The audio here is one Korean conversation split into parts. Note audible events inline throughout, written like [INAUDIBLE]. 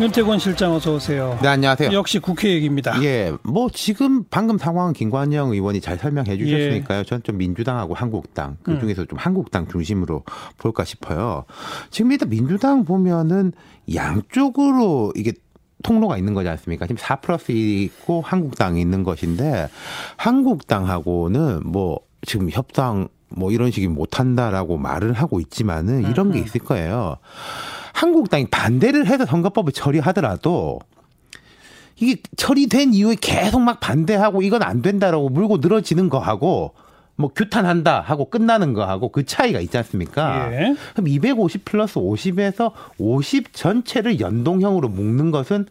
윤태권 실장 어서 오세요. 네, 안녕하세요. 역시 국회 얘기입니다. 예, 뭐 지금 방금 상황 김관영 의원이 잘 설명해 주셨으니까요. 예. 저는 좀 민주당하고 한국당 음. 그 중에서 좀 한국당 중심으로 볼까 싶어요. 지금 일단 민주당 보면은 양쪽으로 이게 통로가 있는 거지 않습니까? 지금 4 플러스 1이 있고 한국당이 있는 것인데 한국당하고는 뭐 지금 협상 뭐 이런 식이 못한다라고 말을 하고 있지만은 이런 게 음, 음. 있을 거예요. 한국당이 반대를 해서 선거법을 처리하더라도 이게 처리된 이후에 계속 막 반대하고 이건 안 된다라고 물고 늘어지는 거하고 뭐 규탄한다 하고 끝나는 거하고 그 차이가 있지 않습니까? 예. 그럼 250 플러스 50에서 50 전체를 연동형으로 묶는 것은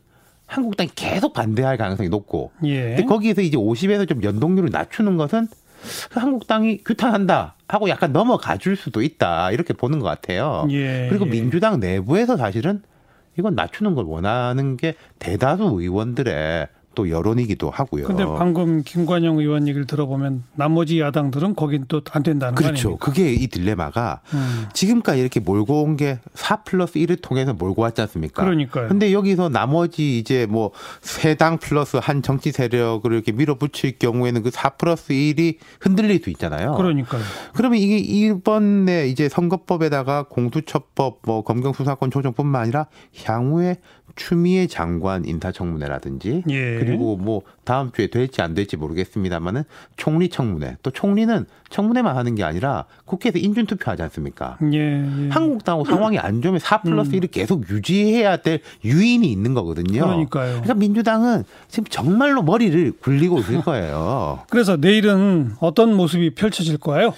한국당이 계속 반대할 가능성이 높고 예. 근데 거기에서 이제 50에서 좀 연동률을 낮추는 것은 그 한국당이 규탄한다 하고 약간 넘어가 줄 수도 있다 이렇게 보는 것 같아요. 예. 그리고 예. 민주당 내부에서 사실은 이건 낮추는 걸 원하는 게 대다수 의원들의 또 여론이기도 하고요. 근데 방금 김관영 의원 얘기를 들어보면 나머지 야당들은 거긴 또 안 된다는 거 그렇죠. 그게 이 딜레마가 음. 지금까지 이렇게 몰고 온 게 4 플러스 1을 통해서 몰고 왔지 않습니까? 그러니까요. 근데 여기서 나머지 이제 뭐 세 당 플러스 한 정치 세력을 이렇게 밀어붙일 경우에는 그 4 플러스 1이 흔들릴 수 있잖아요. 그러니까요. 그러면 이게 이번에 이제 선거법에다가 공수처법, 뭐 검경수사권 조정뿐만 아니라 향후에 추미애 장관 인사청문회라든지 예. 그리고 뭐 다음 주에 될지 안 될지 모르겠습니다만은 총리 청문회 또 총리는 청문회만 하는 게 아니라 국회에서 인준 투표하지 않습니까? 예. 예. 한국당하고 상황이 안 좋으면 4 플러스 음. 1을 계속 유지해야 될 유인이 있는 거거든요. 그러니까요. 그러니까 민주당은 지금 정말로 머리를 굴리고 있을 거예요. [LAUGHS] 그래서 내일은 어떤 모습이 펼쳐질 거예요?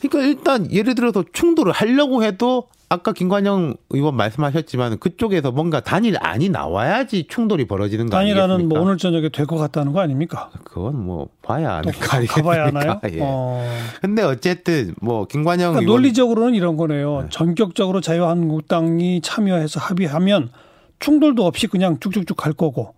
그러니까 일단 예를 들어서 충돌을 하려고 해도 아까 김관영 의원 말씀하셨지만 그쪽에서 뭔가 단일 안이 나와야지 충돌이 벌어지는 거 아니겠습니까? 뭐 오늘 저녁에 될 것 같다는 거 아닙니까? 그건 뭐 봐야 아는 거 아니겠습니까? 가봐야 [LAUGHS] 하나요? 예. 어. 근데 어쨌든 뭐 김관영 그러니까 의원 논리적으로는 이런 거네요. 네. 전격적으로 자유한국당이 참여해서 합의하면 충돌도 없이 그냥 쭉쭉쭉 갈 거고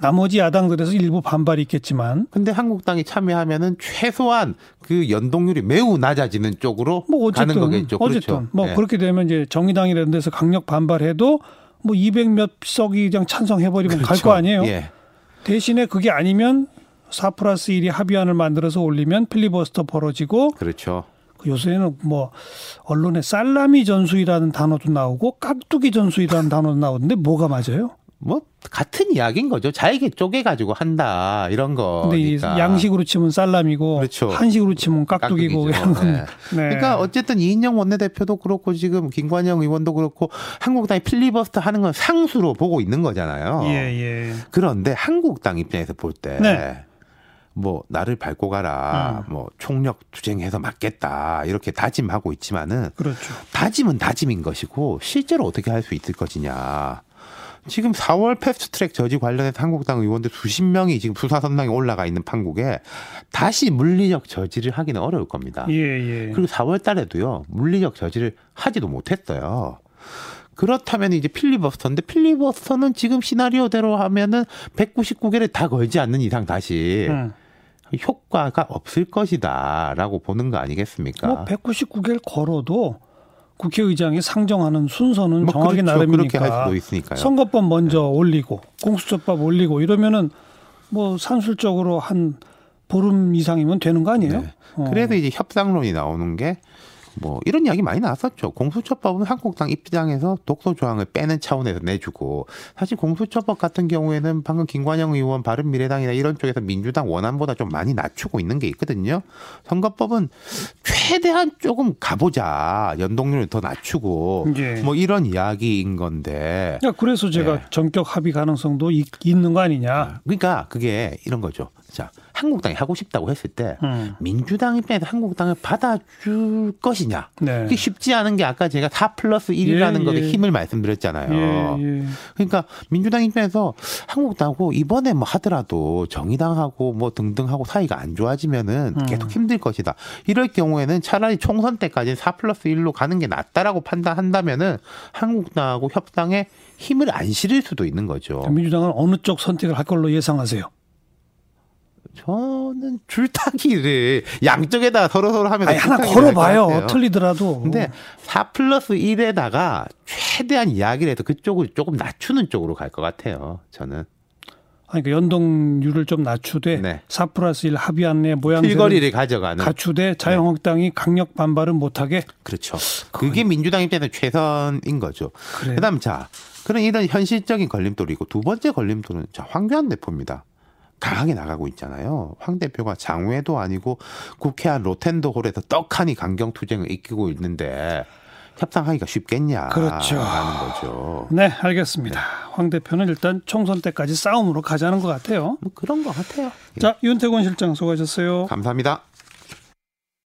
나머지 야당들에서 일부 반발이 있겠지만 근데 한국당이 참여하면은 최소한 그 연동률이 매우 낮아지는 쪽으로 뭐 어쨌든 가는 거겠죠. 어쨌든 그렇죠. 뭐 예. 그렇게 되면 이제 정의당이라는 데서 강력 반발해도 뭐 200몇 석이 그냥 찬성해 버리면 갈 그렇죠. 거 아니에요. 예. 대신에 그게 아니면 4 플러스 1이 합의안을 만들어서 올리면 필리버스터 벌어지고 그렇죠. 그 요새는 뭐 언론에 살라미 전술이라는 단어도 나오고 깍두기 전술이라는 단어도 나오는데 뭐가 맞아요? 뭐 같은 이야기인 거죠. 잘게 쪼개 가지고 한다 이런 거. 근데 이 양식으로 치면 살라미고 그렇죠. 한식으로 치면 깍두기고 깍두기죠. 이런 건. 네. 네. 그러니까 어쨌든 이인영 원내대표도 그렇고 지금 김관영 의원도 그렇고 한국당이 필리버스터 하는 건 상수로 보고 있는 거잖아요. 예, 예. 그런데 한국당 입장에서 볼 때. 네. 뭐 나를 밟고 가라, 음. 뭐 총력 투쟁해서 맞겠다 이렇게 다짐하고 있지만은 그렇죠. 다짐은 다짐인 것이고 실제로 어떻게 할 수 있을 것이냐. 지금 4월 패스트트랙 저지 관련해서 한국당 의원들 수십 명이 지금 수사 선상에 올라가 있는 판국에 다시 물리적 저지를 하기는 어려울 겁니다. 예, 예. 그리고 4월 달에도요, 물리적 저지를 하지도 못했어요. 그렇다면 이제 필리버스터인데 필리버스터는 지금 시나리오대로 하면은 199개를 다 걸지 않는 이상 다시 음. 효과가 없을 것이다라고 보는 거 아니겠습니까? 뭐 199개를 걸어도 국회의장이 상정하는 순서는 뭐 정하기 그렇죠. 나름이니까. 네. 선거법 먼저 올리고 공수처법 올리고 이러면은 뭐 산술적으로 한 보름 이상이면 되는 거 아니에요? 네. 어. 그래서 이제 협상론이 나오는 게 뭐 이런 이야기 많이 나왔었죠. 공수처법은 한국당 입장에서 독소 조항을 빼는 차원에서 내주고 사실 공수처법 같은 경우에는 방금 김관영 의원 바른미래당이나 이런 쪽에서 민주당 원안보다 좀 많이 낮추고 있는 게 있거든요. 선거법은 최대한 조금 가보자 연동률을 더 낮추고 예. 뭐 이런 이야기인 건데 그러니까 그래서 제가 네. 전격 합의 가능성도 있, 있는 거 아니냐. 그러니까 그게 이런 거죠. 자 한국당이 하고 싶다고 했을 때 음. 민주당 입장에서 한국당을 받아줄 것이냐. 네. 그게 쉽지 않은 게 아까 제가 4 플러스 1이라는 예, 것에 예. 힘을 말씀드렸잖아요. 예, 예. 그러니까 민주당 입장에서 한국당하고 이번에 뭐 하더라도 정의당하고 뭐 등등하고 사이가 안 좋아지면은 음. 계속 힘들 것이다. 이럴 경우에는 차라리 총선 때까지는 4 플러스 1로 가는 게 낫다라고 판단한다면은 한국당하고 협상에 힘을 안 실을 수도 있는 거죠. 민주당은 어느 쪽 선택을 할 걸로 예상하세요? 저는 줄타기를 양쪽에다 서로 서로 하면 아니, 하나 걸어봐요. 틀리더라도. 근데 4 플러스 1에다가 최대한 이야기를 해서 그쪽을 조금 낮추는 쪽으로 갈 것 같아요. 저는. 아니, 그 연동률을 좀 낮추되 네. 4 플러스 1 합의안 내 모양 필거리를 가져가는. 갖추되 자유한국당이 강력 반발을 못하게. 그렇죠. 그게 민주당 입장에서 최선인 거죠. 그래요. 그다음 자, 그런 이런 현실적인 걸림돌이고 두 번째 걸림돌은 자 황교안 대표입니다. 강하게 나가고 있잖아요. 황 대표가 장외도 아니고 국회 안 로텐도 홀에서 떡하니 강경 투쟁을 이끌고 있는데 협상하기가 쉽겠냐? 그렇죠. 라는 거죠. 네, 알겠습니다. 황 대표는 일단 총선 때까지 싸움으로 가자는 것 같아요. 뭐 그런 것 같아요. 예. 자, 윤태권 실장 수고하셨어요. 감사합니다.